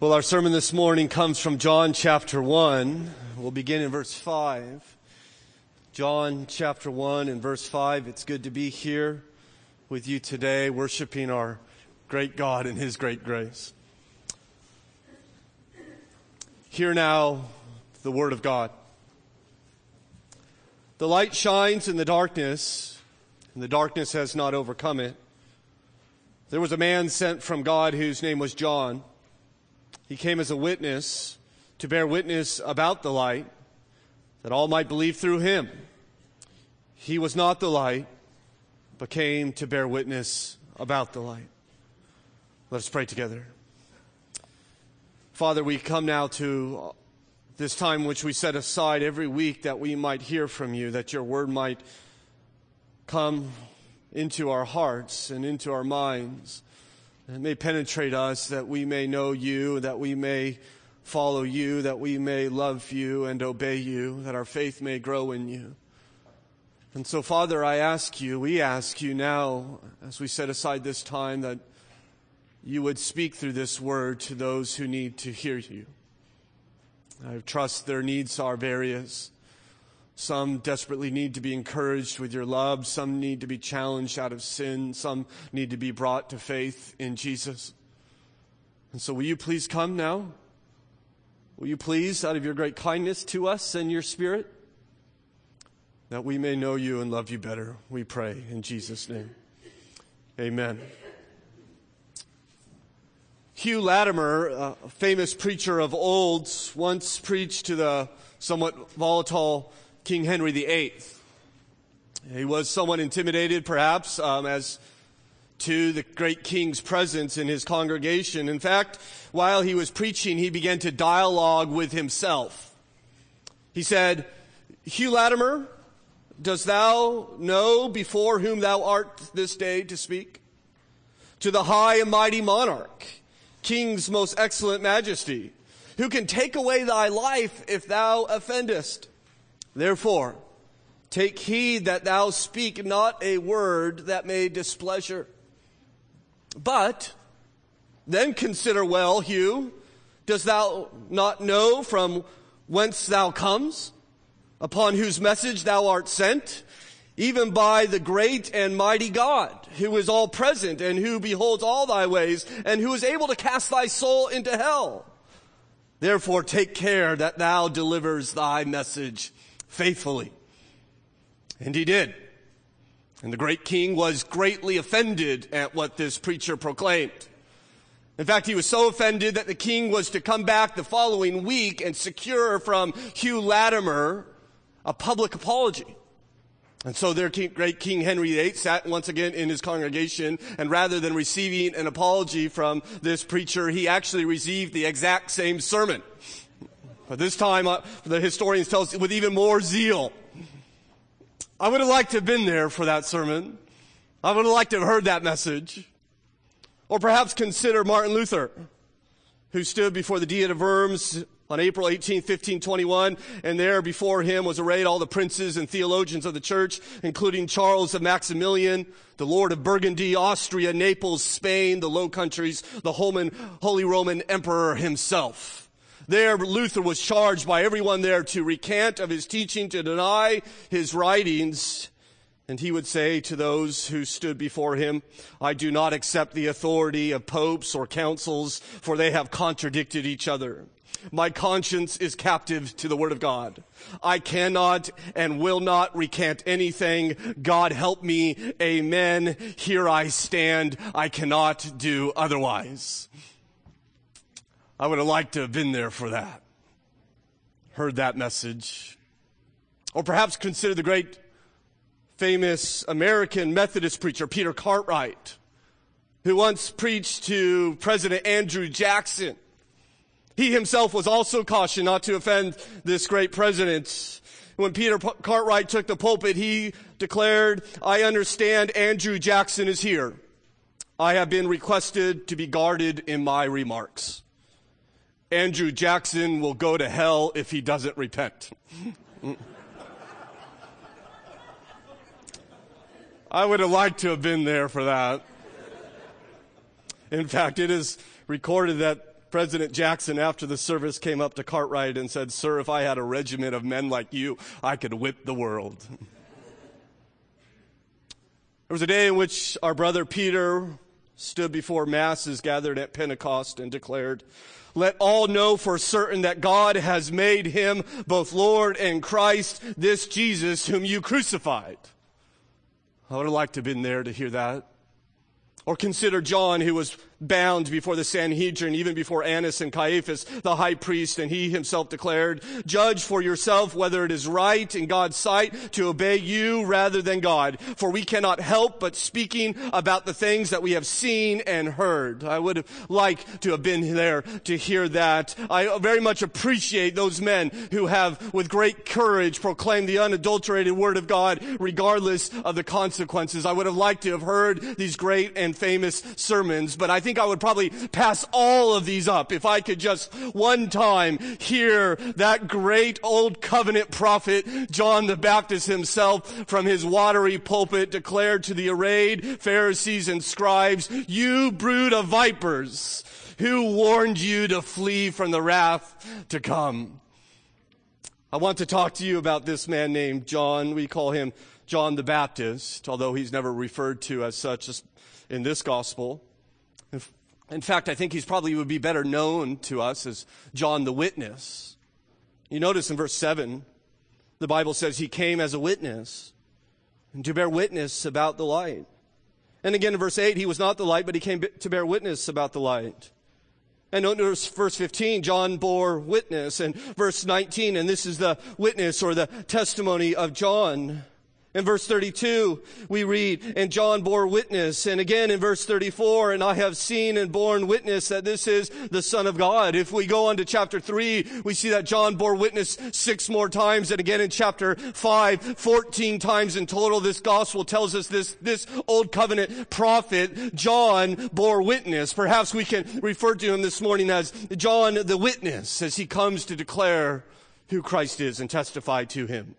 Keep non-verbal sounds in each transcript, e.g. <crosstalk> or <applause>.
Well, our sermon this morning comes from John chapter 1. We'll begin in verse 5. John chapter 1 and verse 5. It's good to be here with you today, worshiping our great God and His great grace. Hear now the Word of God. The light shines in the darkness, and the darkness has not overcome it. There was a man sent from God whose name was John. He came as a witness to bear witness about the light, that all might believe through him. He was not the light, but came to bear witness about the light. Let us pray together. Father, we come now to this time which we set aside every week that we might hear from you, that your word might come into our hearts and into our minds it may penetrate us that we may know you, that we may follow you, that we may love you and obey you, that our faith may grow in you. And so, Father, I ask you, we ask you now, as we set aside this time, that you would speak through this word to those who need to hear you. I trust their needs are various. Some desperately need to be encouraged with your love. Some need to be challenged out of sin. Some need to be brought to faith in Jesus. And so will you please come now? Will you please, out of your great kindness to us and your spirit, that we may know you and love you better, we pray in Jesus' name. Amen. Hugh Latimer, a famous preacher of old, once preached to the somewhat volatile King Henry VIII. He was somewhat intimidated, perhaps, um, as to the great king's presence in his congregation. In fact, while he was preaching, he began to dialogue with himself. He said, Hugh Latimer, dost thou know before whom thou art this day to speak? To the high and mighty monarch, king's most excellent majesty, who can take away thy life if thou offendest. Therefore, take heed that thou speak not a word that may displeasure. But then consider well, Hugh, dost thou not know from whence thou comes, upon whose message thou art sent, even by the great and mighty God, who is all present and who beholds all thy ways and who is able to cast thy soul into hell? Therefore take care that thou delivers thy message faithfully. And he did. And the great king was greatly offended at what this preacher proclaimed. In fact, he was so offended that the king was to come back the following week and secure from Hugh Latimer a public apology. And so their king, great King Henry VIII sat once again in his congregation, and rather than receiving an apology from this preacher, he actually received the exact same sermon. But this time, uh, the historians tell us with even more zeal. I would have liked to have been there for that sermon. I would have liked to have heard that message. Or perhaps consider Martin Luther, who stood before the Diet of Worms on April 18, 1521, and there before him was arrayed all the princes and theologians of the church, including Charles of Maximilian, the Lord of Burgundy, Austria, Naples, Spain, the Low Countries, the Holy Roman Emperor himself. There, Luther was charged by everyone there to recant of his teaching, to deny his writings. And he would say to those who stood before him, I do not accept the authority of popes or councils, for they have contradicted each other. My conscience is captive to the word of God. I cannot and will not recant anything. God help me. Amen. Here I stand. I cannot do otherwise. I would have liked to have been there for that, heard that message. Or perhaps consider the great famous American Methodist preacher, Peter Cartwright, who once preached to President Andrew Jackson. He himself was also cautioned not to offend this great president. When Peter Cartwright took the pulpit, he declared, I understand Andrew Jackson is here. I have been requested to be guarded in my remarks. Andrew Jackson will go to hell if he doesn't repent. I would have liked to have been there for that. In fact, it is recorded that President Jackson, after the service, came up to Cartwright and said, Sir, if I had a regiment of men like you, I could whip the world. There was a day in which our brother Peter stood before masses gathered at Pentecost and declared, let all know for certain that God has made him both Lord and Christ, this Jesus whom you crucified. I would have liked to have been there to hear that. Or consider John who was bound before the Sanhedrin, even before Annas and Caiaphas, the high priest, and he himself declared, judge for yourself whether it is right in God's sight to obey you rather than God. For we cannot help but speaking about the things that we have seen and heard. I would have liked to have been there to hear that. I very much appreciate those men who have with great courage proclaimed the unadulterated word of God regardless of the consequences. I would have liked to have heard these great and famous sermons, but I think think I would probably pass all of these up if I could just one time hear that great old covenant prophet, John the Baptist himself, from his watery pulpit declare to the arrayed Pharisees and scribes, you brood of vipers, who warned you to flee from the wrath to come? I want to talk to you about this man named John. We call him John the Baptist, although he's never referred to as such in this gospel. In fact, I think he's probably would be better known to us as John the Witness. You notice in verse 7, the Bible says he came as a witness and to bear witness about the light. And again in verse 8, he was not the light, but he came to bear witness about the light. And notice verse 15, John bore witness. And verse 19, and this is the witness or the testimony of John. In verse 32, we read, and John bore witness. And again in verse 34, and I have seen and borne witness that this is the Son of God. If we go on to chapter 3, we see that John bore witness six more times. And again in chapter 5, 14 times in total, this gospel tells us this, this old covenant prophet, John, bore witness. Perhaps we can refer to him this morning as John the witness as he comes to declare who Christ is and testify to him.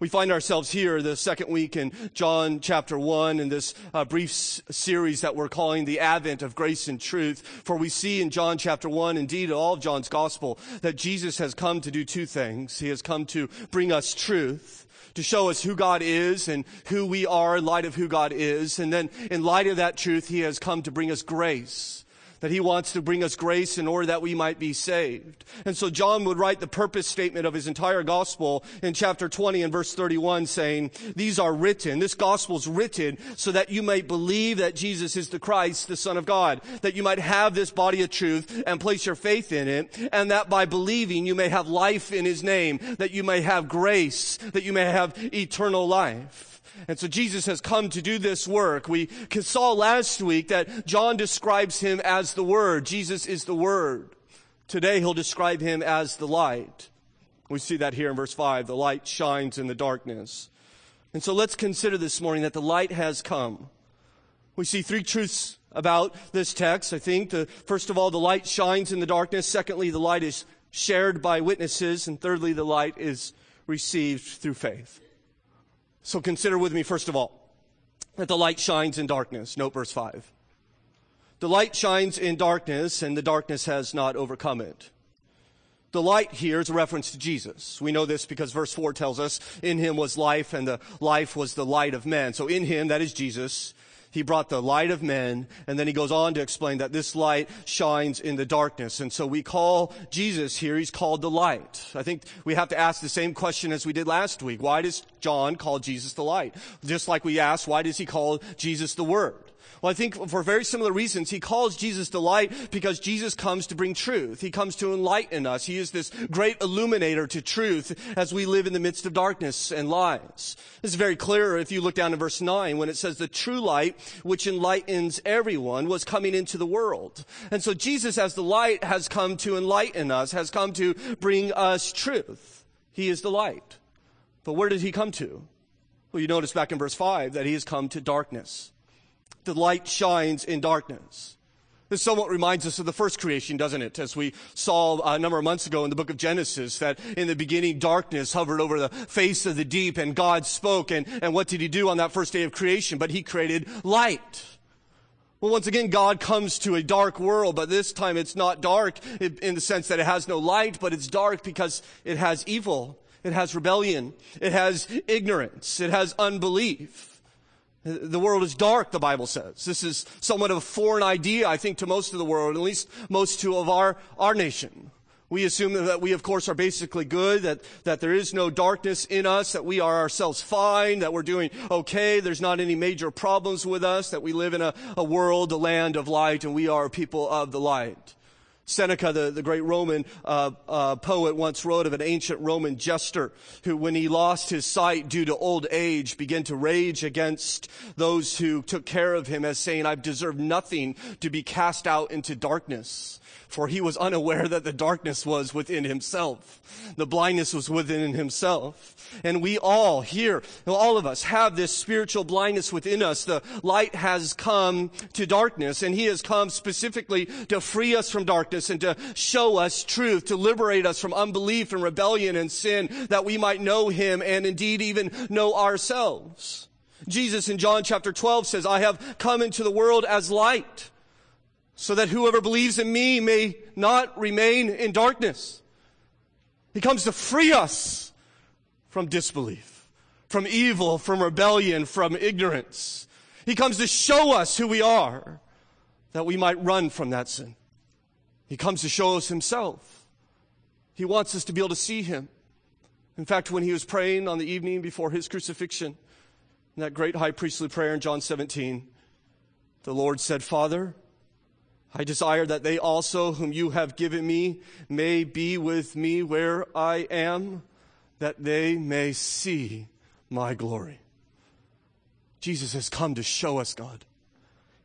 We find ourselves here the second week in John chapter 1 in this uh, brief s- series that we're calling the Advent of Grace and Truth. For we see in John chapter 1, indeed all of John's gospel, that Jesus has come to do two things. He has come to bring us truth to show us who God is and who we are in light of who God is. And then in light of that truth, He has come to bring us grace that he wants to bring us grace in order that we might be saved. And so John would write the purpose statement of his entire gospel in chapter 20 and verse 31 saying, these are written, this gospel's written so that you may believe that Jesus is the Christ, the Son of God, that you might have this body of truth and place your faith in it, and that by believing you may have life in his name, that you may have grace, that you may have eternal life. And so Jesus has come to do this work. We saw last week that John describes him as the Word. Jesus is the Word. Today he'll describe him as the light. We see that here in verse 5. The light shines in the darkness. And so let's consider this morning that the light has come. We see three truths about this text. I think the, first of all, the light shines in the darkness. Secondly, the light is shared by witnesses. And thirdly, the light is received through faith. So consider with me, first of all, that the light shines in darkness. Note verse 5. The light shines in darkness, and the darkness has not overcome it. The light here is a reference to Jesus. We know this because verse 4 tells us, in him was life, and the life was the light of men. So in him, that is Jesus, he brought the light of men, and then he goes on to explain that this light shines in the darkness. And so we call Jesus here, he's called the light. I think we have to ask the same question as we did last week. Why does John call Jesus the light? Just like we asked, why does he call Jesus the word? Well, I think for very similar reasons, he calls Jesus the light because Jesus comes to bring truth. He comes to enlighten us. He is this great illuminator to truth as we live in the midst of darkness and lies. This is very clear if you look down in verse 9 when it says the true light, which enlightens everyone, was coming into the world. And so Jesus as the light has come to enlighten us, has come to bring us truth. He is the light. But where did he come to? Well, you notice back in verse 5 that he has come to darkness the light shines in darkness. This somewhat reminds us of the first creation, doesn't it? As we saw a number of months ago in the book of Genesis, that in the beginning darkness hovered over the face of the deep and God spoke. And, and what did he do on that first day of creation? But he created light. Well, once again, God comes to a dark world, but this time it's not dark in the sense that it has no light, but it's dark because it has evil. It has rebellion. It has ignorance. It has unbelief. The world is dark, the Bible says. This is somewhat of a foreign idea, I think, to most of the world, at least most to of our, our nation. We assume that we, of course, are basically good, that, that there is no darkness in us, that we are ourselves fine, that we're doing okay, there's not any major problems with us, that we live in a, a world, a land of light, and we are people of the light. Seneca, the, the great Roman uh, uh, poet, once wrote of an ancient Roman jester who, when he lost his sight due to old age, began to rage against those who took care of him as saying, I've deserved nothing to be cast out into darkness for he was unaware that the darkness was within himself. The blindness was within himself. And we all here, all of us have this spiritual blindness within us. The light has come to darkness and he has come specifically to free us from darkness and to show us truth, to liberate us from unbelief and rebellion and sin that we might know him and indeed even know ourselves. Jesus in John chapter 12 says, I have come into the world as light so that whoever believes in me may not remain in darkness. He comes to free us from disbelief, from evil, from rebellion, from ignorance. He comes to show us who we are, that we might run from that sin. He comes to show us himself. He wants us to be able to see him. In fact, when he was praying on the evening before his crucifixion, in that great high priestly prayer in John 17, the Lord said, Father, I desire that they also, whom you have given me, may be with me where I am, that they may see my glory. Jesus has come to show us God.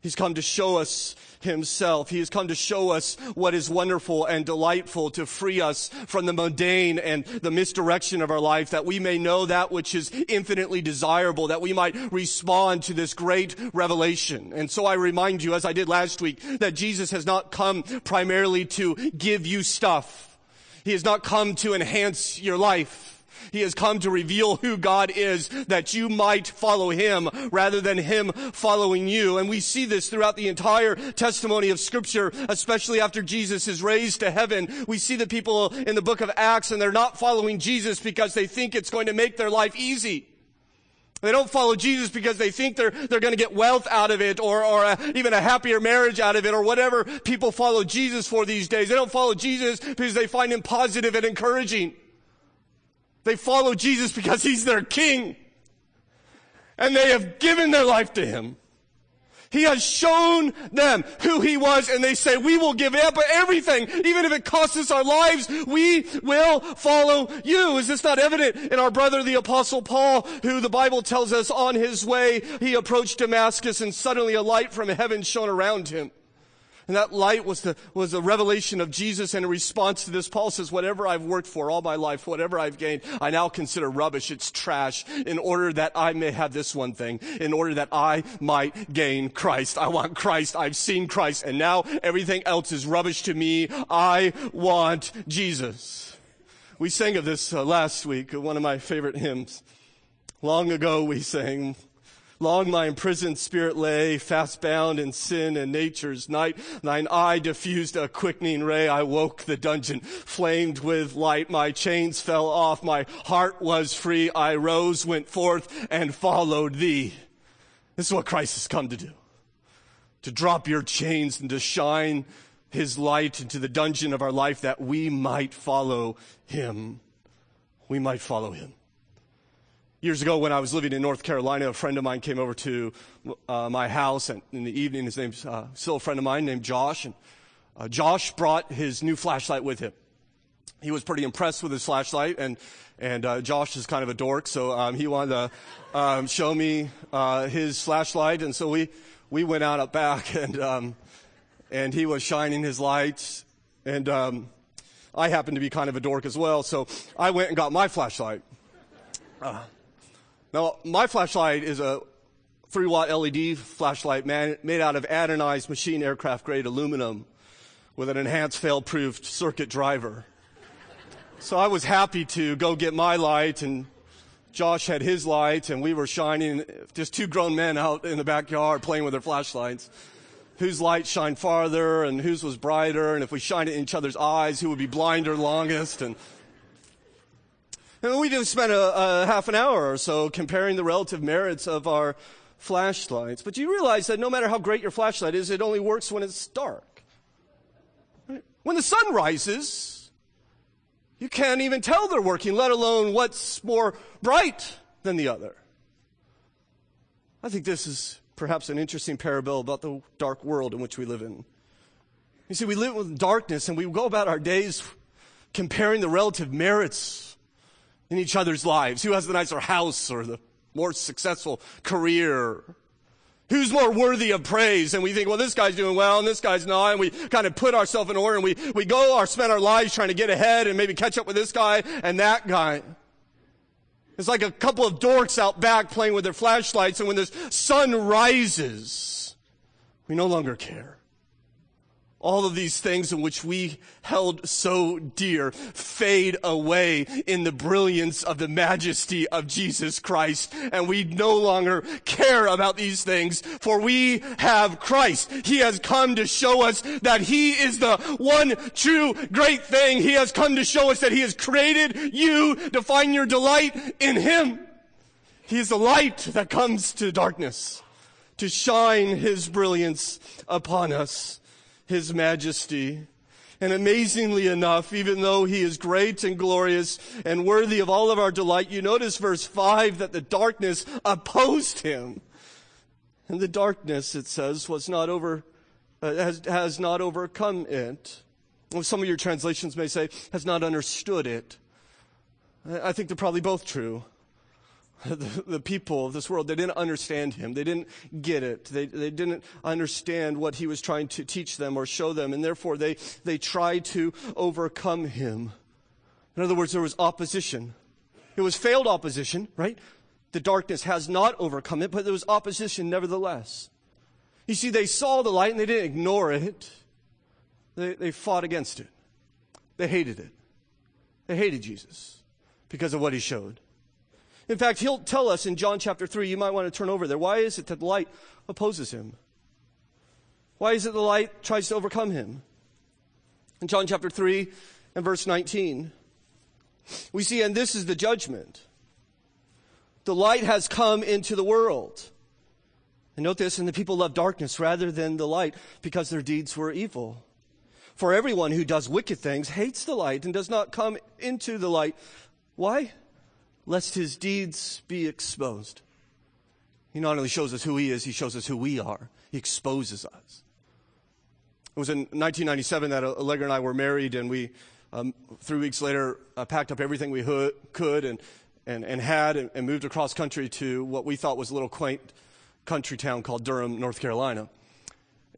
He's come to show us himself. He has come to show us what is wonderful and delightful to free us from the mundane and the misdirection of our life, that we may know that which is infinitely desirable, that we might respond to this great revelation. And so I remind you, as I did last week, that Jesus has not come primarily to give you stuff. He has not come to enhance your life. He has come to reveal who God is that you might follow him rather than him following you. And we see this throughout the entire testimony of scripture, especially after Jesus is raised to heaven. We see the people in the book of Acts and they're not following Jesus because they think it's going to make their life easy. They don't follow Jesus because they think they're, they're going to get wealth out of it or, or a, even a happier marriage out of it or whatever people follow Jesus for these days. They don't follow Jesus because they find him positive and encouraging. They follow Jesus because he's their king. And they have given their life to him. He has shown them who he was and they say, we will give up everything, even if it costs us our lives, we will follow you. Is this not evident in our brother, the apostle Paul, who the Bible tells us on his way, he approached Damascus and suddenly a light from heaven shone around him. And that light was the, was the revelation of Jesus. And in response to this, Paul says, whatever I've worked for all my life, whatever I've gained, I now consider rubbish. It's trash in order that I may have this one thing, in order that I might gain Christ. I want Christ. I've seen Christ. And now everything else is rubbish to me. I want Jesus. We sang of this uh, last week, one of my favorite hymns. Long ago we sang, Long my imprisoned spirit lay, fast bound in sin and nature's night. Thine eye diffused a quickening ray. I woke the dungeon, flamed with light. My chains fell off. My heart was free. I rose, went forth, and followed thee. This is what Christ has come to do. To drop your chains and to shine his light into the dungeon of our life that we might follow him. We might follow him. Years ago, when I was living in North Carolina, a friend of mine came over to uh, my house and in the evening. His name's uh, still a friend of mine named Josh. And uh, Josh brought his new flashlight with him. He was pretty impressed with his flashlight, and and uh, Josh is kind of a dork, so um, he wanted to um, show me uh, his flashlight. And so we we went out up back, <laughs> and um, and he was shining his lights, and um, I happened to be kind of a dork as well, so I went and got my flashlight. Now, my flashlight is a 3 watt LED flashlight man, made out of anodized machine aircraft grade aluminum with an enhanced fail proof circuit driver. So I was happy to go get my light and Josh had his light and we were shining, just two grown men out in the backyard playing with their flashlights. whose light shined farther and whose was brighter, and if we shined it in each other's eyes, who would be blinder longest. And, and we just spent a, a half an hour or so comparing the relative merits of our flashlights. But you realize that no matter how great your flashlight is, it only works when it's dark. Right? When the sun rises, you can't even tell they're working, let alone what's more bright than the other. I think this is perhaps an interesting parable about the dark world in which we live in. You see, we live with darkness and we go about our days comparing the relative merits in each other's lives. Who has the nicer house or the more successful career? Who's more worthy of praise? And we think, well, this guy's doing well and this guy's not. And we kind of put ourselves in order and we, we go or spend our lives trying to get ahead and maybe catch up with this guy and that guy. It's like a couple of dorks out back playing with their flashlights, and when the sun rises, we no longer care all of these things in which we held so dear fade away in the brilliance of the majesty of Jesus Christ. And we no longer care about these things for we have Christ. He has come to show us that He is the one true great thing. He has come to show us that He has created you to find your delight in Him. He is the light that comes to darkness to shine His brilliance upon us. His majesty. And amazingly enough, even though he is great and glorious and worthy of all of our delight, you notice verse 5 that the darkness opposed him. And the darkness, it says, was not over, uh, has, has not overcome it. Well, some of your translations may say, has not understood it. I think they're probably both true. <laughs> the, the, people of this world, they didn't understand him. They didn't get it. They, they didn't understand what he was trying to teach them or show them, and therefore they, they tried to overcome him. In other words, there was opposition. It was failed opposition, right? The darkness has not overcome it, but there was opposition nevertheless. You see, they saw the light and they didn't ignore it. They, they fought against it. They hated it. They hated Jesus because of what he showed. In fact, he'll tell us in John chapter 3, you might want to turn over there. Why is it that light opposes him? Why is it the light tries to overcome him? In John chapter 3 and verse 19, we see, and this is the judgment. The light has come into the world. And note this, and the people love darkness rather than the light because their deeds were evil. For everyone who does wicked things hates the light and does not come into the light. Why? Lest his deeds be exposed. He not only shows us who he is, he shows us who we are. He exposes us. It was in 1997 that Allegra and I were married, and we, um, three weeks later, uh, packed up everything we hood, could and, and, and had and, and moved across country to what we thought was a little quaint country town called Durham, North Carolina.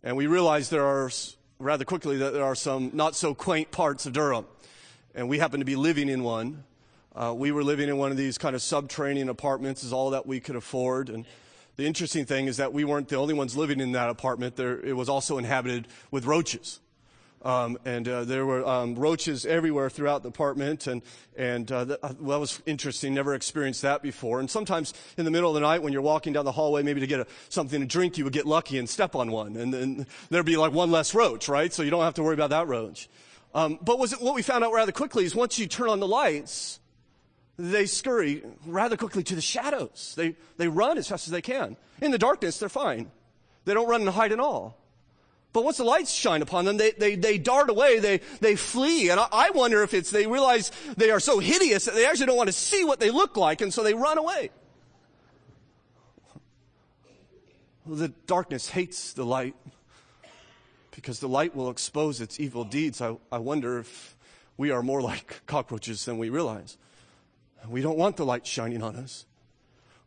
And we realized there are, rather quickly, that there are some not so quaint parts of Durham. And we happened to be living in one. Uh, we were living in one of these kind of subterranean apartments, is all that we could afford. And the interesting thing is that we weren't the only ones living in that apartment. There, it was also inhabited with roaches. Um, and uh, there were um, roaches everywhere throughout the apartment, and and uh, that, uh, well, that, was interesting. Never experienced that before. And sometimes in the middle of the night, when you're walking down the hallway, maybe to get a, something to drink, you would get lucky and step on one, and then there'd be like one less roach, right? So you don't have to worry about that roach. Um, but was it, what we found out rather quickly is once you turn on the lights, they scurry rather quickly to the shadows. They, they run as fast as they can. In the darkness, they're fine. They don't run and hide at all. But once the lights shine upon them, they, they, they dart away, they, they flee. And I, I wonder if it's they realize they are so hideous that they actually don't want to see what they look like, and so they run away. The darkness hates the light because the light will expose its evil deeds. I, I wonder if we are more like cockroaches than we realize. We don't want the light shining on us,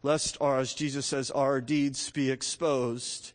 lest, our, as Jesus says, our deeds be exposed.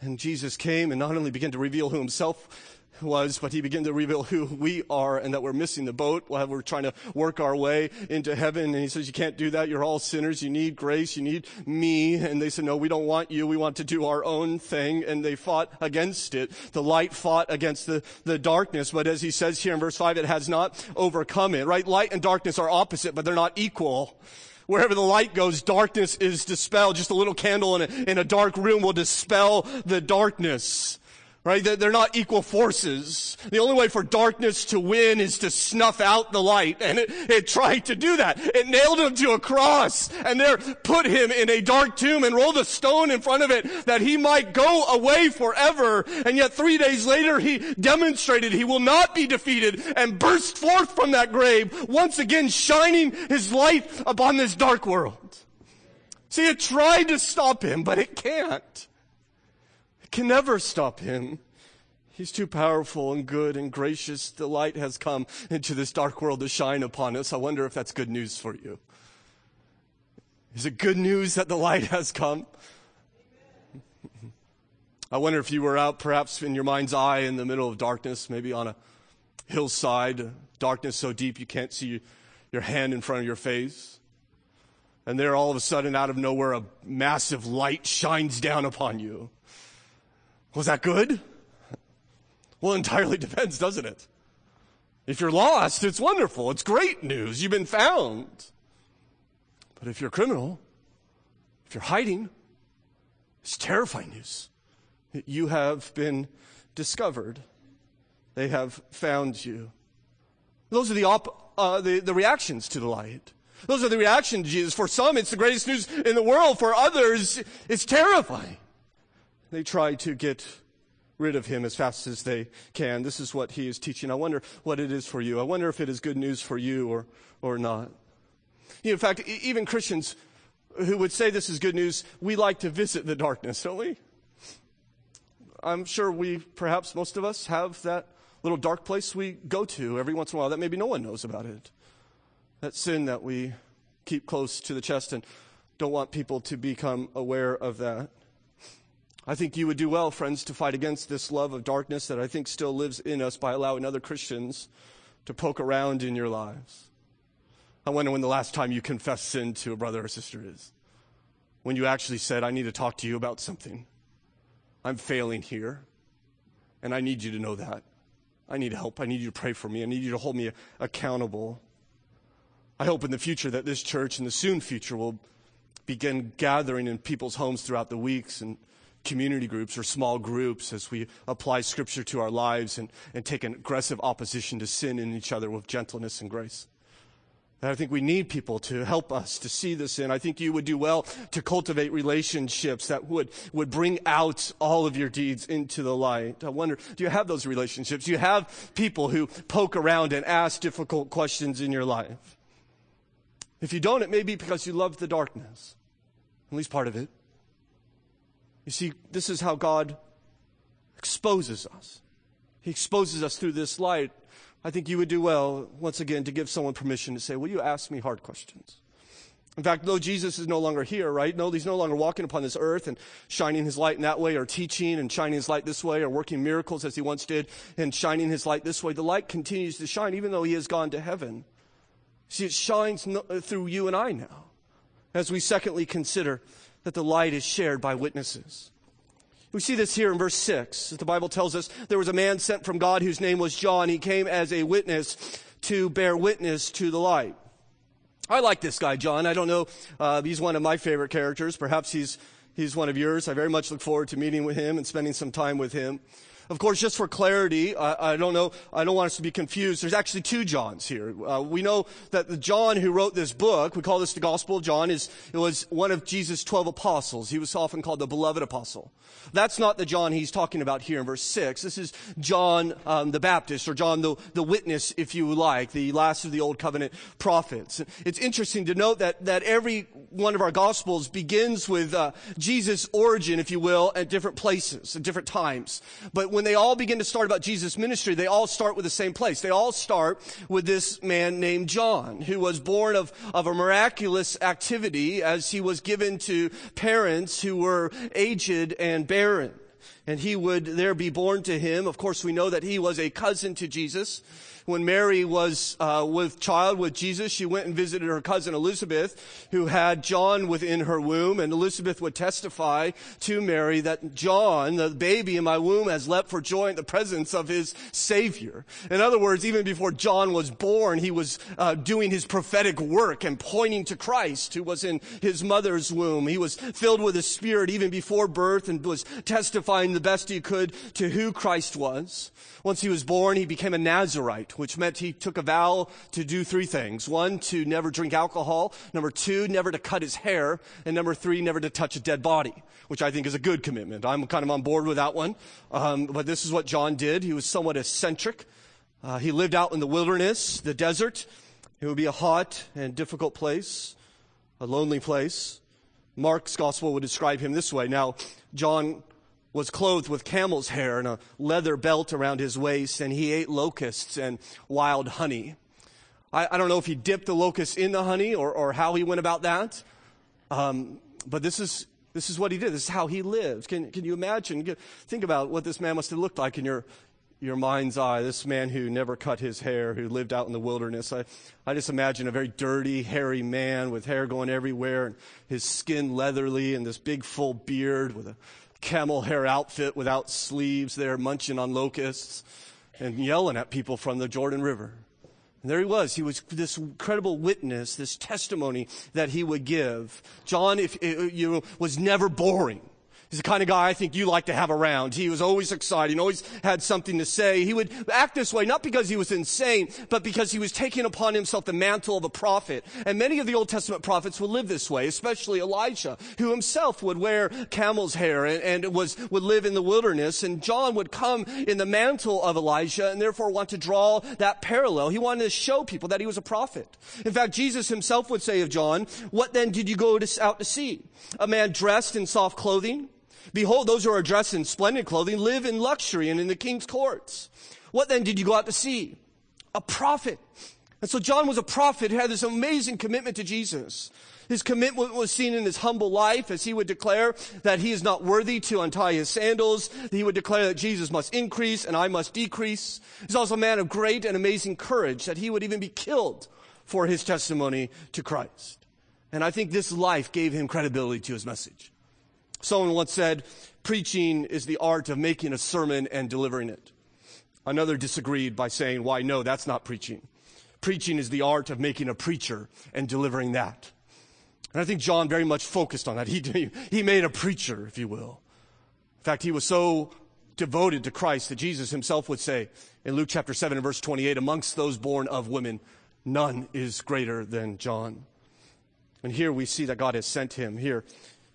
And Jesus came and not only began to reveal who himself was, but he began to reveal who we are and that we're missing the boat while we're trying to work our way into heaven. And he says, you can't do that. You're all sinners. You need grace. You need me. And they said, no, we don't want you. We want to do our own thing. And they fought against it. The light fought against the, the darkness. But as he says here in verse five, it has not overcome it, right? Light and darkness are opposite, but they're not equal. Wherever the light goes, darkness is dispelled. Just a little candle in a, in a dark room will dispel the darkness right? They're not equal forces. The only way for darkness to win is to snuff out the light. And it, it, tried to do that. It nailed him to a cross and there put him in a dark tomb and rolled a stone in front of it that he might go away forever. And yet three days later, he demonstrated he will not be defeated and burst forth from that grave, once again shining his light upon this dark world. See, it tried to stop him, but it can't can never stop him. He's too powerful and good and gracious. The light has come into this dark world to shine upon us. I wonder if that's good news for you. Is it good news that the light has come? I wonder if you were out perhaps in your mind's eye in the middle of darkness, maybe on a hillside, darkness so deep you can't see your hand in front of your face. And there all of a sudden out of nowhere a massive light shines down upon you. Was that good? Well, entirely <laughs> depends, doesn't it? If you're lost, it's wonderful. It's great news. You've been found. But if you're a criminal, if you're hiding, it's terrifying news. You have been discovered. They have found you. Those are the, op- uh, the, the reactions to the light. Those are the reactions to Jesus. For some, it's the greatest news in the world. For others, it's terrifying. They try to get rid of him as fast as they can. This is what he is teaching. I wonder what it is for you. I wonder if it is good news for you or, or not. In fact, even Christians who would say this is good news, we like to visit the darkness, don't we? I'm sure we, perhaps most of us, have that little dark place we go to every once in a while that maybe no one knows about it. That sin that we keep close to the chest and don't want people to become aware of that. I think you would do well, friends, to fight against this love of darkness that I think still lives in us by allowing other Christians to poke around in your lives. I wonder when the last time you confessed sin to a brother or sister is. When you actually said, I need to talk to you about something. I'm failing here, and I need you to know that. I need help. I need you to pray for me. I need you to hold me accountable. I hope in the future that this church in the soon future will begin gathering in people's homes throughout the weeks and community groups or small groups as we apply scripture to our lives and, and take an aggressive opposition to sin in each other with gentleness and grace. And I think we need people to help us to see this in. I think you would do well to cultivate relationships that would, would bring out all of your deeds into the light. I wonder, do you have those relationships? Do you have people who poke around and ask difficult questions in your life? If you don't, it may be because you love the darkness. At least part of it. You see, this is how God exposes us. He exposes us through this light. I think you would do well, once again, to give someone permission to say, Will you ask me hard questions? In fact, though Jesus is no longer here, right? No, he's no longer walking upon this earth and shining his light in that way, or teaching and shining his light this way, or working miracles as he once did and shining his light this way. The light continues to shine even though he has gone to heaven. See, it shines through you and I now. As we secondly consider that the light is shared by witnesses. We see this here in verse 6. The Bible tells us there was a man sent from God whose name was John. He came as a witness to bear witness to the light. I like this guy, John. I don't know. Uh, he's one of my favorite characters. Perhaps he's, he's one of yours. I very much look forward to meeting with him and spending some time with him. Of course, just for clarity, I, I, don't know, I don't want us to be confused. There's actually two Johns here. Uh, we know that the John who wrote this book, we call this the Gospel of John, is, it was one of Jesus' 12 apostles. He was often called the beloved apostle. That's not the John he's talking about here in verse 6. This is John um, the Baptist, or John the, the witness, if you like, the last of the Old Covenant prophets. It's interesting to note that, that every one of our Gospels begins with uh, Jesus' origin, if you will, at different places, at different times. But when when they all begin to start about Jesus' ministry, they all start with the same place. They all start with this man named John, who was born of, of a miraculous activity as he was given to parents who were aged and barren. and he would there be born to him. Of course, we know that he was a cousin to Jesus. When Mary was uh, with child with Jesus, she went and visited her cousin Elizabeth, who had John within her womb, and Elizabeth would testify to Mary that John, the baby in my womb, has leapt for joy in the presence of his Savior. In other words, even before John was born, he was uh, doing his prophetic work and pointing to Christ, who was in his mother's womb. He was filled with the Spirit even before birth and was testifying the best he could to who Christ was. Once he was born, he became a Nazarite, which meant he took a vow to do three things. One, to never drink alcohol. Number two, never to cut his hair. And number three, never to touch a dead body, which I think is a good commitment. I'm kind of on board with that one. Um, but this is what John did. He was somewhat eccentric. Uh, he lived out in the wilderness, the desert. It would be a hot and difficult place, a lonely place. Mark's gospel would describe him this way. Now, John was clothed with camel's hair and a leather belt around his waist, and he ate locusts and wild honey. I, I don't know if he dipped the locusts in the honey or, or how he went about that, um, but this is, this is what he did. This is how he lived. Can, can you imagine? Think about what this man must have looked like in your, your mind's eye. This man who never cut his hair, who lived out in the wilderness. I, I just imagine a very dirty, hairy man with hair going everywhere and his skin leathery and this big full beard with a camel hair outfit without sleeves there munching on locusts and yelling at people from the Jordan River. And there he was. He was this incredible witness, this testimony that he would give. John, if, you know, was never boring. He's the kind of guy I think you like to have around. He was always exciting, always had something to say. He would act this way, not because he was insane, but because he was taking upon himself the mantle of a prophet. And many of the Old Testament prophets would live this way, especially Elijah, who himself would wear camel's hair and, and was, would live in the wilderness. And John would come in the mantle of Elijah and therefore want to draw that parallel. He wanted to show people that he was a prophet. In fact, Jesus himself would say of John, what then did you go to, out to see? A man dressed in soft clothing? Behold, those who are dressed in splendid clothing live in luxury and in the king's courts. What then did you go out to see? A prophet. And so John was a prophet who had this amazing commitment to Jesus. His commitment was seen in his humble life as he would declare that he is not worthy to untie his sandals. He would declare that Jesus must increase and I must decrease. He's also a man of great and amazing courage that he would even be killed for his testimony to Christ. And I think this life gave him credibility to his message. Someone once said, preaching is the art of making a sermon and delivering it. Another disagreed by saying, why, no, that's not preaching. Preaching is the art of making a preacher and delivering that. And I think John very much focused on that. <laughs> He, he made a preacher, if you will. In fact, he was so devoted to Christ that Jesus himself would say in Luke chapter 7 and verse 28, amongst those born of women, none is greater than John. And here we see that God has sent him. Here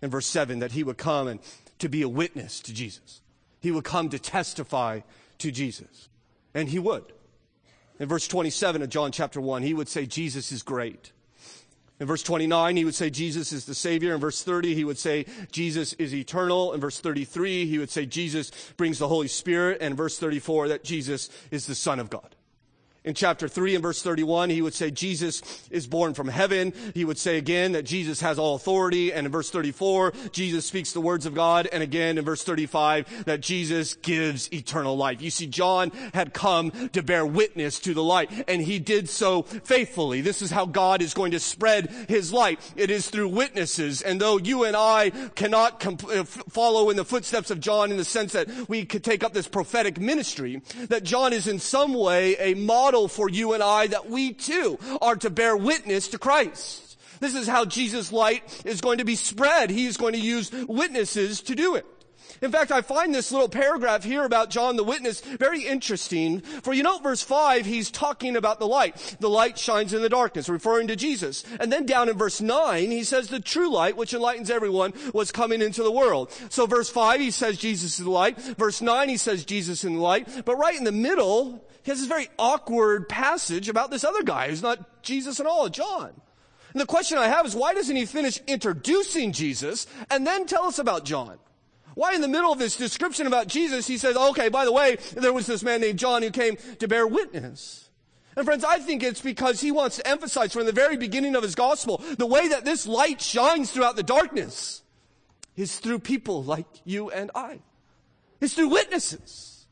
in verse 7 that he would come and to be a witness to Jesus. He would come to testify to Jesus. And he would. In verse 27 of John chapter 1, he would say, Jesus is great. In verse 29, he would say Jesus is the Savior. In verse 30, he would say Jesus is eternal. In verse 33, he would say Jesus brings the Holy Spirit. And verse 34, that Jesus is the Son of God. In chapter 3 and verse 31, he would say Jesus is born from heaven. He would say again that Jesus has all authority. And in verse 34, Jesus speaks the words of God. And again in verse 35, that Jesus gives eternal life. You see, John had come to bear witness to the light, and he did so faithfully. This is how God is going to spread his light. It is through witnesses. And though you and I cannot comp- uh, follow in the footsteps of John in the sense that we could take up this prophetic ministry, that John is in some way a model model for you and I that we too are to bear witness to Christ. This is how Jesus' light is going to be spread. He is going to use witnesses to do it. In fact, I find this little paragraph here about John the Witness very interesting. For you know, verse 5, he's talking about the light. The light shines in the darkness, referring to Jesus. And then down in verse 9, he says the true light, which enlightens everyone, was coming into the world. So verse 5, he says Jesus is the light. Verse 9, he says Jesus in the light. But right in the middle, he has this very awkward passage about this other guy who's not Jesus at all, John. And the question I have is why doesn't he finish introducing Jesus and then tell us about John? Why in the middle of this description about Jesus, he says, okay, by the way, there was this man named John who came to bear witness. And friends, I think it's because he wants to emphasize from the very beginning of his gospel, the way that this light shines throughout the darkness is through people like you and I. It's through witnesses.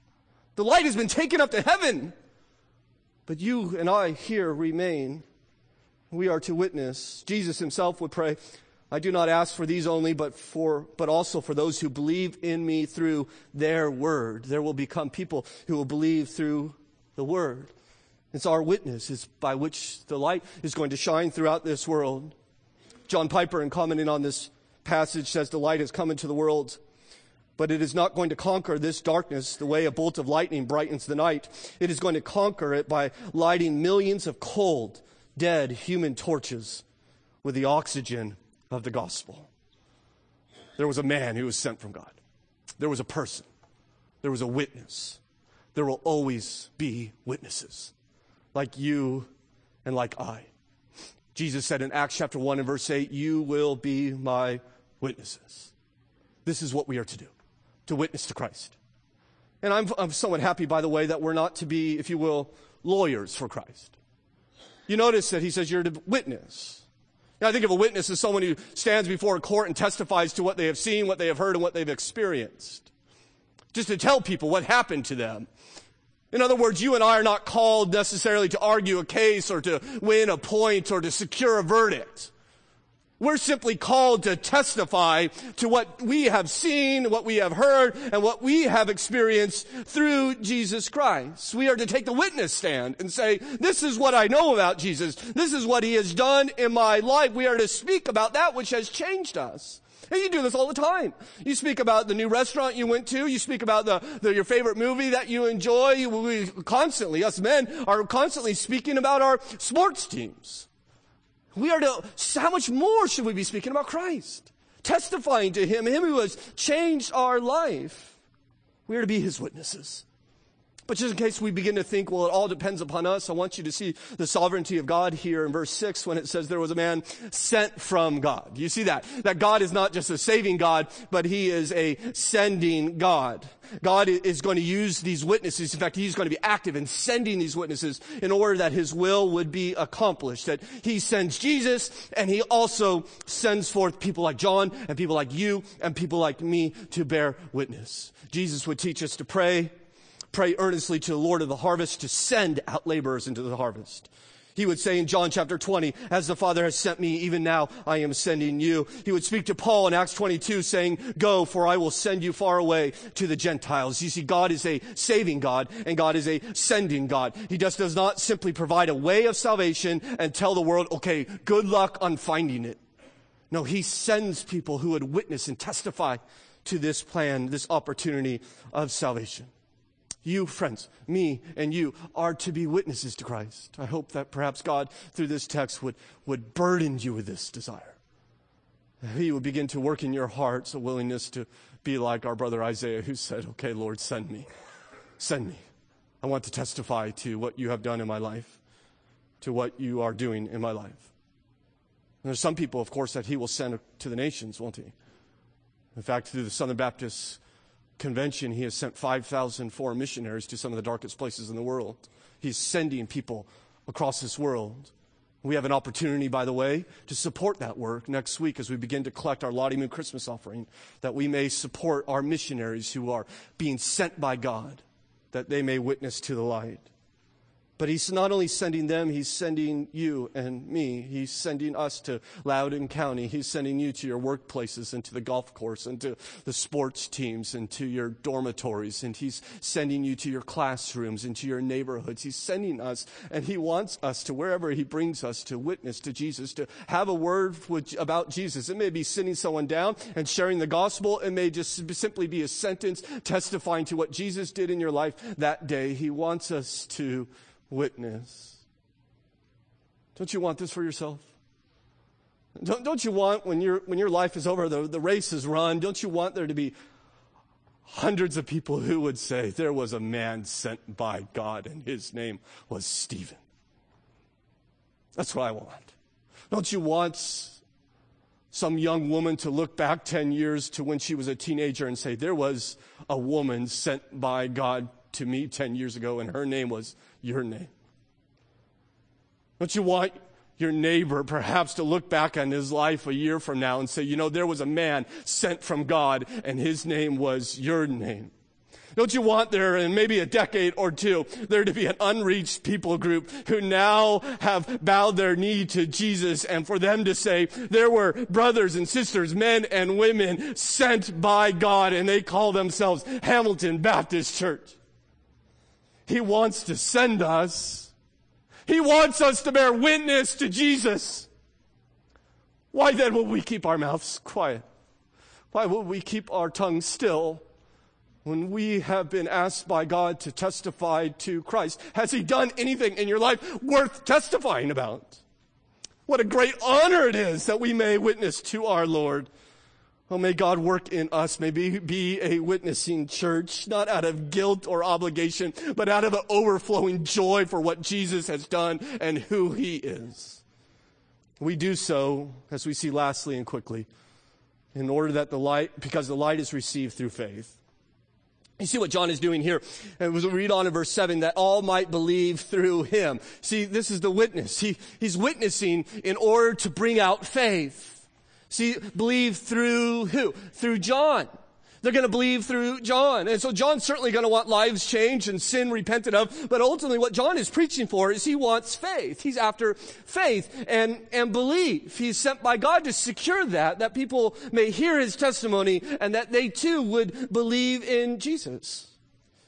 The light has been taken up to heaven. But you and I here remain. We are to witness. Jesus himself would pray, I do not ask for these only, but for, but also for those who believe in me through their word. There will become people who will believe through the word. It's our witness is by which the light is going to shine throughout this world. John Piper, in commenting on this passage, says the light has come into the world, but it is not going to conquer this darkness the way a bolt of lightning brightens the night. It is going to conquer it by lighting millions of cold, dead human torches with the oxygen of the gospel. There was a man who was sent from God. There was a person. There was a witness. There will always be witnesses like you and like I. Jesus said in Acts chapter 1 and verse 8, You will be my witnesses. This is what we are to do, to witness to Christ. And I'm, I'm somewhat happy, by the way, that we're not to be, if you will, lawyers for Christ. You notice that he says you're to witness. I think of a witness as someone who stands before a court and testifies to what they have seen, what they have heard, and what they've experienced. Just to tell people what happened to them. In other words, you and I are not called necessarily to argue a case or to win a point or to secure a verdict. We're simply called to testify to what we have seen, what we have heard, and what we have experienced through Jesus Christ. We are to take the witness stand and say, this is what I know about Jesus. This is what he has done in my life. We are to speak about that which has changed us. And you do this all the time. You speak about the new restaurant you went to. You speak about the, the your favorite movie that you enjoy. We constantly, us men, are constantly speaking about our sports teams. We are to, how much more should we be speaking about Christ? Testifying to Him, Him who has changed our life. We are to be His witnesses. But just in case we begin to think, well, it all depends upon us, I want you to see the sovereignty of God here in verse 6 when it says there was a man sent from God. You see that? That God is not just a saving God, but He is a sending God. God is going to use these witnesses. In fact, He's going to be active in sending these witnesses in order that His will would be accomplished. That He sends Jesus and He also sends forth people like John and people like you and people like me to bear witness. Jesus would teach us to pray pray earnestly to the Lord of the harvest to send out laborers into the harvest. He would say in John chapter 20, as the Father has sent me, even now I am sending you. He would speak to Paul in Acts 22 saying, go, for I will send you far away to the Gentiles. You see, God is a saving God and God is a sending God. He just does not simply provide a way of salvation and tell the world, okay, good luck on finding it. No, He sends people who would witness and testify to this plan, this opportunity of salvation. You, friends, me and you are to be witnesses to Christ. I hope that perhaps God, through this text, would, would burden you with this desire. He would begin to work in your hearts a willingness to be like our brother Isaiah, who said, Okay, Lord, send me. Send me. I want to testify to what you have done in my life, to what you are doing in my life. And there's some people, of course, that he will send to the nations, won't he? In fact, through the Southern Baptist convention, he has sent 5,000 foreign missionaries to some of the darkest places in the world. He's sending people across this world. We have an opportunity, by the way, to support that work next week as we begin to collect our Lottie Moon Christmas offering, that we may support our missionaries who are being sent by God, that they may witness to the light. But he's not only sending them, he's sending you and me. He's sending us to Loudoun County. He's sending you to your workplaces and to the golf course and to the sports teams and to your dormitories. And he's sending you to your classrooms and to your neighborhoods. He's sending us and he wants us to wherever he brings us to witness to Jesus, to have a word about Jesus. It may be sitting someone down and sharing the gospel. It may just simply be a sentence testifying to what Jesus did in your life that day. He wants us to witness. Don't you want this for yourself? Don't, don't you want, when, you when your life is over, the, the race is run, don't you want there to be hundreds of people who would say, There was a man sent by God, and his name was Stephen? That's what I want. Don't you want some young woman to look back 10 years to when she was a teenager and say, There was a woman sent by God to me 10 years ago, and her name was your name. Don't you want your neighbor perhaps to look back on his life a year from now and say, you know, there was a man sent from God, and his name was your name? Don't you want there in maybe a decade or two, there to be an unreached people group who now have bowed their knee to Jesus and for them to say, there were brothers and sisters, men and women sent by God and they call themselves Hamilton Baptist Church. He wants to send us. He wants us to bear witness to Jesus. Why then will we keep our mouths quiet? Why will we keep our tongues still when we have been asked by God to testify to Christ? Has He done anything in your life worth testifying about? What a great honor it is that we may witness to our Lord. Oh, may God work in us, may we be a witnessing church, not out of guilt or obligation, but out of an overflowing joy for what Jesus has done and who He is. We do so, as we see lastly and quickly, in order that the light, because the light is received through faith. You see what John is doing here. And we read on in verse 7 that all might believe through him. See, this is the witness. He, he's witnessing in order to bring out faith. See, believe through who? Through John. They're going to believe through John. And so John's certainly going to want lives changed and sin repented of. But ultimately what John is preaching for is he wants faith. He's after faith and, and belief. He's sent by God to secure that, that people may hear his testimony and that they too would believe in Jesus.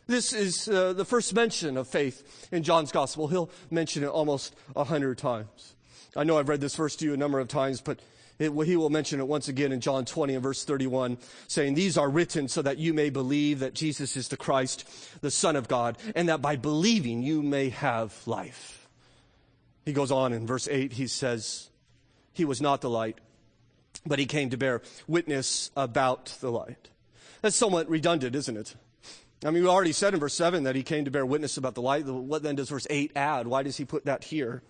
This is uh, the first mention of faith in John's gospel. He'll mention it almost a hundred times. I know I've read this verse to you a number of times, but it, he will mention it once again in John 20 and verse 31, saying, These are written so that you may believe that Jesus is the Christ, the Son of God, and that by believing you may have life. He goes on in verse 8, he says, He was not the light, but he came to bear witness about the light. That's somewhat redundant, isn't it? I mean, we already said in verse 7 that he came to bear witness about the light. What then does verse 8 add? Why does he put that here?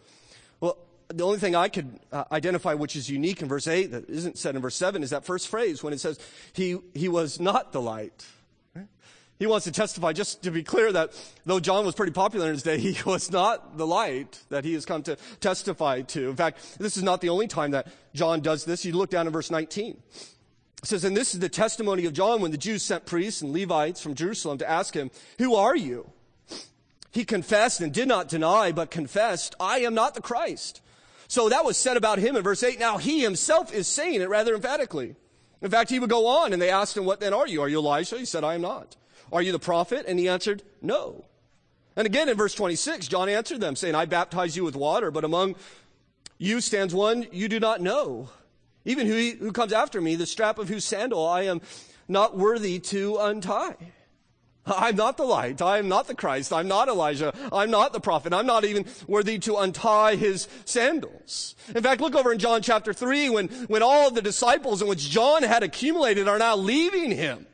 Well, the only thing I could uh, identify which is unique in verse 8 that isn't said in verse 7 is that first phrase when it says, he, he was not the light. He wants to testify, just to be clear, that though John was pretty popular in his day, <laughs> he was not the light that he has come to testify to. In fact, this is not the only time that John does this. You look down in verse 19. It says, and this is the testimony of John when the Jews sent priests and Levites from Jerusalem to ask him, who are you? He confessed and did not deny, but confessed, I am not the Christ. So that was said about him in verse 8. Now he himself is saying it rather emphatically. In fact, he would go on and they asked him, what then are you? Are you Elijah? He said, I am not. Are you the prophet? And he answered, no. And again in verse 26, John answered them saying, I baptize you with water, but among you stands one you do not know. Even who, who comes after me, the strap of whose sandal I am not worthy to untie. I'm not the light. I am not the Christ. I'm not Elijah. I'm not the prophet. I'm not even worthy to untie his sandals. In fact, look over in John chapter 3 when, when all of the disciples in which John had accumulated are now leaving him.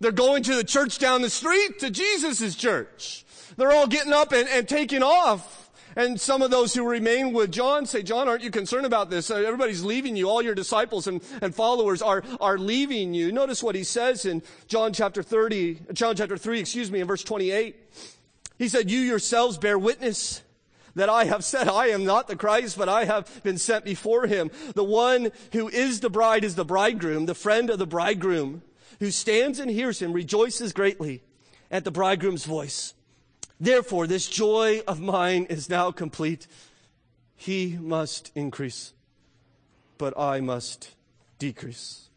They're going to the church down the street, to Jesus' church. They're all getting up and, and taking off. And some of those who remain with John say, John, aren't you concerned about this? Uh, everybody's leaving you. All your disciples and, and followers are, are leaving you. Notice what he says in John chapter 30, John chapter 3, excuse me, in verse 28. He said, you yourselves bear witness that I have said, I am not the Christ, but I have been sent before him. The one who is the bride is the bridegroom, the friend of the bridegroom, who stands and hears him, rejoices greatly at the bridegroom's voice. Therefore, this joy of mine is now complete. He must increase, but I must decrease.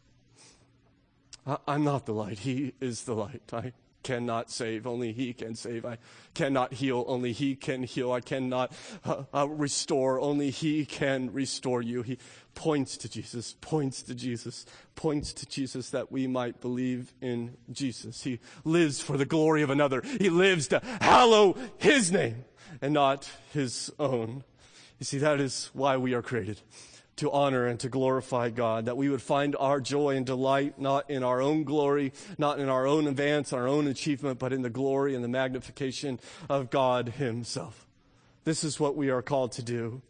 I'm not the light. He is the light. I cannot save. Only He can save. I cannot heal. Only He can heal. I cannot uh, uh, restore. Only He can restore you. He points to Jesus, points to Jesus, points to Jesus that we might believe in Jesus. He lives for the glory of another. He lives to hallow His name and not His own. You see, that is why we are created to honor and to glorify God, that we would find our joy and delight not in our own glory, not in our own advance, our own achievement, but in the glory and the magnification of God Himself. This is what we are called to do.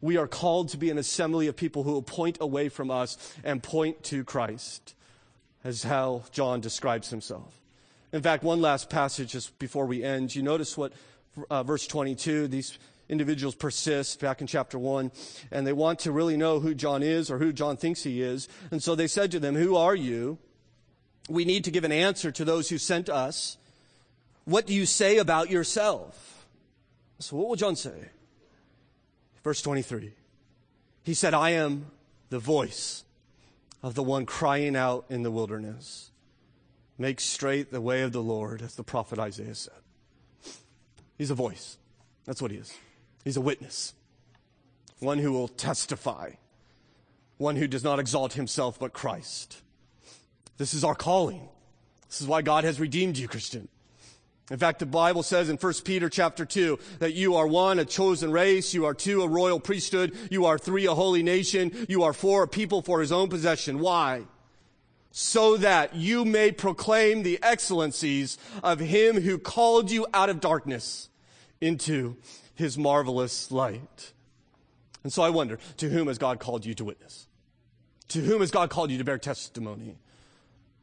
We are called to be an assembly of people who will point away from us and point to Christ, as how John describes himself. In fact, one last passage just before we end. You notice what uh, verse 22, these individuals persist back in chapter 1, and they want to really know who John is or who John thinks he is. And so they said to them, Who are you? We need to give an answer to those who sent us. what do you say about yourself? So what will John say? Verse 23. He said, I am the voice of the one crying out in the wilderness. Make straight the way of the Lord, as the prophet Isaiah said. He's a voice. That's what he is. He's a witness. One who will testify. One who does not exalt himself but Christ. This is our calling. This is why God has redeemed you, Christian. In fact, the Bible says in 1 Peter chapter 2 that you are one, a chosen race. You are two, a royal priesthood. You are three, a holy nation. You are four, a people for his own possession. Why? So that you may proclaim the excellencies of him who called you out of darkness into his marvelous light. And so I wonder, to whom has God called you to witness? To whom has God called you to bear testimony?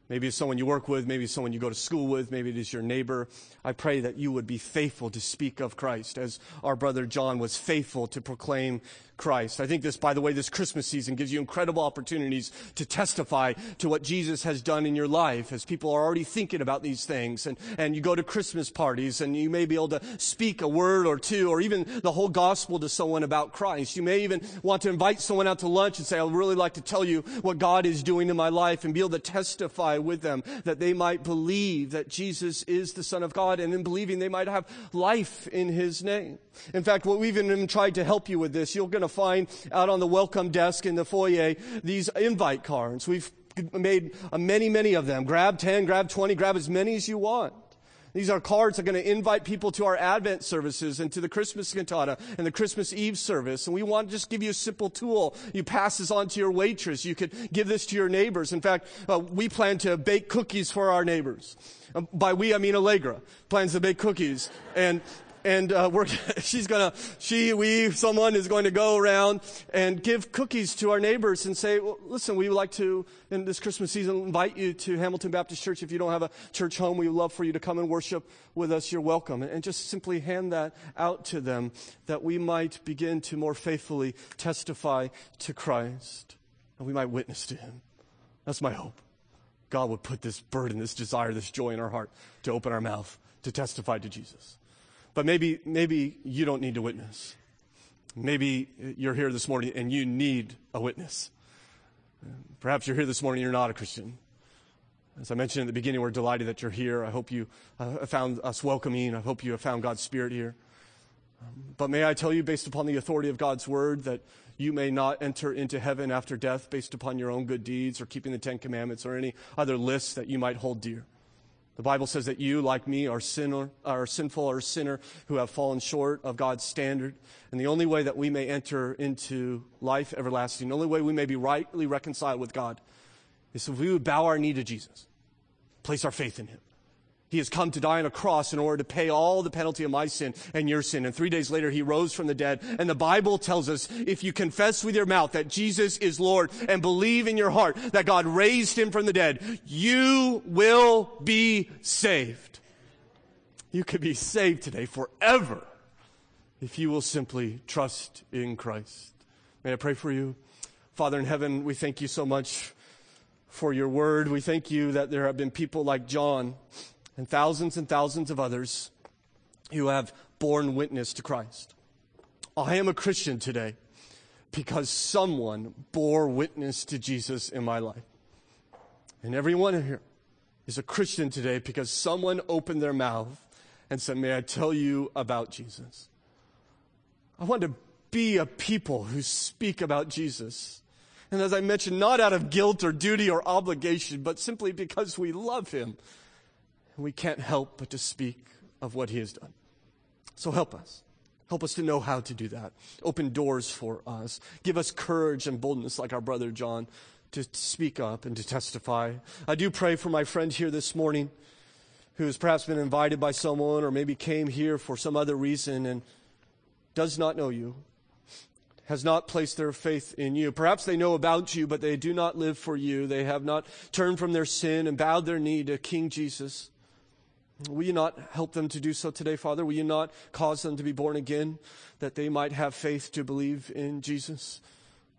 Maybe it's someone you work with, maybe it's someone you go to school with, maybe it is your neighbor. I pray that you would be faithful to speak of Christ as our brother John was faithful to proclaim Christ. I think this, by the way, this Christmas season gives you incredible opportunities to testify to what Jesus has done in your life as people are already thinking about these things. And, and you go to Christmas parties and you may be able to speak a word or two or even the whole gospel to someone about Christ. You may even want to invite someone out to lunch and say, I'd really like to tell you what God is doing in my life and be able to testify with them that they might believe that Jesus is the Son of God and in believing they might have life in His name. In fact, what we've even tried to help you with this, you're going to find out on the welcome desk in the foyer these invite cards. We've made many, many of them. Grab 10, grab 20, grab as many as you want. These are cards that are going to invite people to our Advent services and to the Christmas cantata and the Christmas Eve service. And we want to just give you a simple tool. You pass this on to your waitress. You could give this to your neighbors. In fact, uh, we plan to bake cookies for our neighbors. Um, by we, I mean Allegra plans to bake cookies. And and uh, we're, <laughs> she's gonna, she, we, someone is going to go around and give cookies to our neighbors and say, well, listen, we would like to, in this Christmas season, invite you to Hamilton Baptist Church. If you don't have a church home, we would love for you to come and worship with us. You're welcome. And just simply hand that out to them that we might begin to more faithfully testify to Christ and we might witness to him. That's my hope. God would put this burden, this desire, this joy in our heart to open our mouth to testify to Jesus. But maybe, maybe you don't need to witness. Maybe you're here this morning and you need a witness. Perhaps you're here this morning and you're not a Christian. As I mentioned at the beginning, we're delighted that you're here. I hope you uh, found us welcoming. I hope you have found God's Spirit here. But may I tell you, based upon the authority of God's Word, that you may not enter into heaven after death based upon your own good deeds or keeping the Ten Commandments or any other lists that you might hold dear. The Bible says that you, like me, are, sinner, are sinful or sinner who have fallen short of God's standard. And the only way that we may enter into life everlasting, the only way we may be rightly reconciled with God, is if we would bow our knee to Jesus, place our faith in Him. He has come to die on a cross in order to pay all the penalty of my sin and your sin. And three days later, he rose from the dead. And the Bible tells us if you confess with your mouth that Jesus is Lord and believe in your heart that God raised him from the dead, you will be saved. You could be saved today forever if you will simply trust in Christ. May I pray for you? Father in heaven, we thank you so much for your word. We thank you that there have been people like John and thousands and thousands of others who have borne witness to Christ. I am a Christian today because someone bore witness to Jesus in my life. And everyone here is a Christian today because someone opened their mouth and said, May I tell you about Jesus? I want to be a people who speak about Jesus. And as I mentioned, not out of guilt or duty or obligation, but simply because we love him we can't help but to speak of what he has done. So help us. Help us to know how to do that. Open doors for us. Give us courage and boldness like our brother John to speak up and to testify. I do pray for my friend here this morning who has perhaps been invited by someone or maybe came here for some other reason and does not know you, has not placed their faith in you. Perhaps they know about you, but they do not live for you. They have not turned from their sin and bowed their knee to King Jesus. Will you not help them to do so today, Father? Will you not cause them to be born again, that they might have faith to believe in Jesus?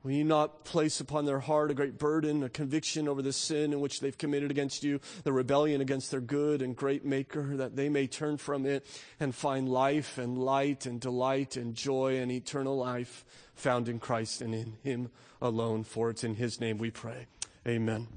Will you not place upon their heart a great burden, a conviction over the sin in which they've committed against you, the rebellion against their good and great Maker, that they may turn from it and find life and light and delight and joy and eternal life found in Christ and in Him alone? For it's in His name we pray. Amen.